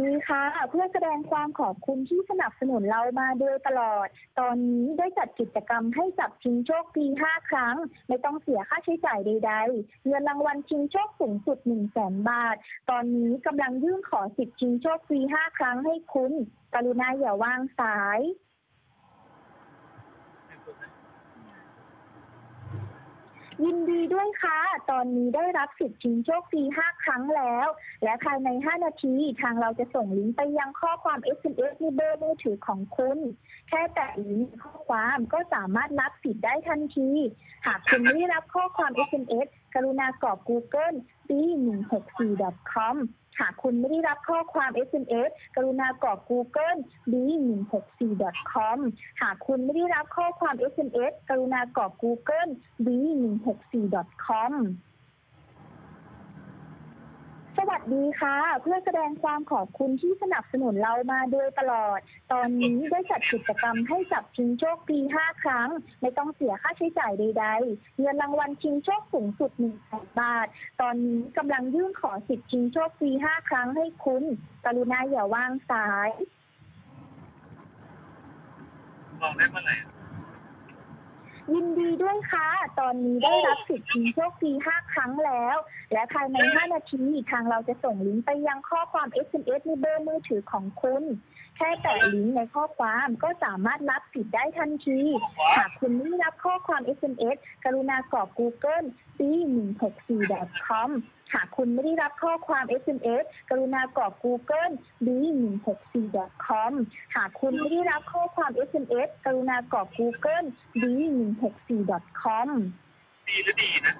ดีค่ะ เพื่อแสดงความขอบคุณที่สนับสนุนเรามาโดยตลอด ตอนนี้ได้จัดกิจกรรมให้จับชิงโชคฟรี5ครั้ง ไม่ต้องเสียค่าใช้จ่ายใดๆเงินรางวัลชิงโชคสูงสุด1 0 0 0 0แบาท ตอนนี้กำลังยื่นขอสิทธิ์ชิงโชคฟรี5ครั้งให้คุณ กรุณาอย่าวางสาย ยินดีด้วยค่ะต อนนี้ได้รับสิทธิ์ชิงโชคฟรี 5 ครั้งแล้ว และภายใน 5 นาที ทางเราจะส่งลิงก์ไปยังข้อความ SMS ในเบอร์มือถือของคุณ แค่แตะลิงก์ข้อความก็สามารถรับสิทธิ์ได้ทันที หากคุณไม่ได้รับข้อความ SMS กรุณากรอก Google b164.com หากคุณไม่ได้รับข้อความ SMS กรุณากรอก Google b164.com หากคุณไม่ได้รับข้อความ SMS กรุณากรอก Google b164.com สวัสดีค่ะ เพื่อแสดงความขอบคุณที่สนับสนุนเรามาโดยตลอด ตอนนี้ได้จัดกิจกรรมให้จับชิงโชคฟรี5 ครั้ง ไม่ต้องเสียค่าใช้จ่ายใดๆเงินรางวัลชิงโชคสูงสุด1 0 0 0 0บาท ตอนนี้กำลังยื่นขอสิทธิ์ชิงโชคฟรี5 ครั้งให้คุณกรุณาอย่าวางสายลองได้เมื่อไหร่อะยินดี ด้วยค่ะ ตอนนี้ได้รับสิทธิ์ชิงโชคฟรี5ครั้งแล้ว และภายใน 5 นาทีทางเราจะส่งลิงก์ไปยังข้อความ SMS ในเบอร์มือถือของคุณ แค่แตะลิงก์ในข้อความก็สามารถรับสิทธิ์ได้ทันที หากคุณไม่รับข้อความ SMS กรุณากรอก Google b164.com หากคุณไม่ได้รับข้อความ SMS กรุณากรอก Google b164.com หากคุณไม่ได้รับข้อความ SMS กรุณากรอก Google b164.com ดีหรือดีนะ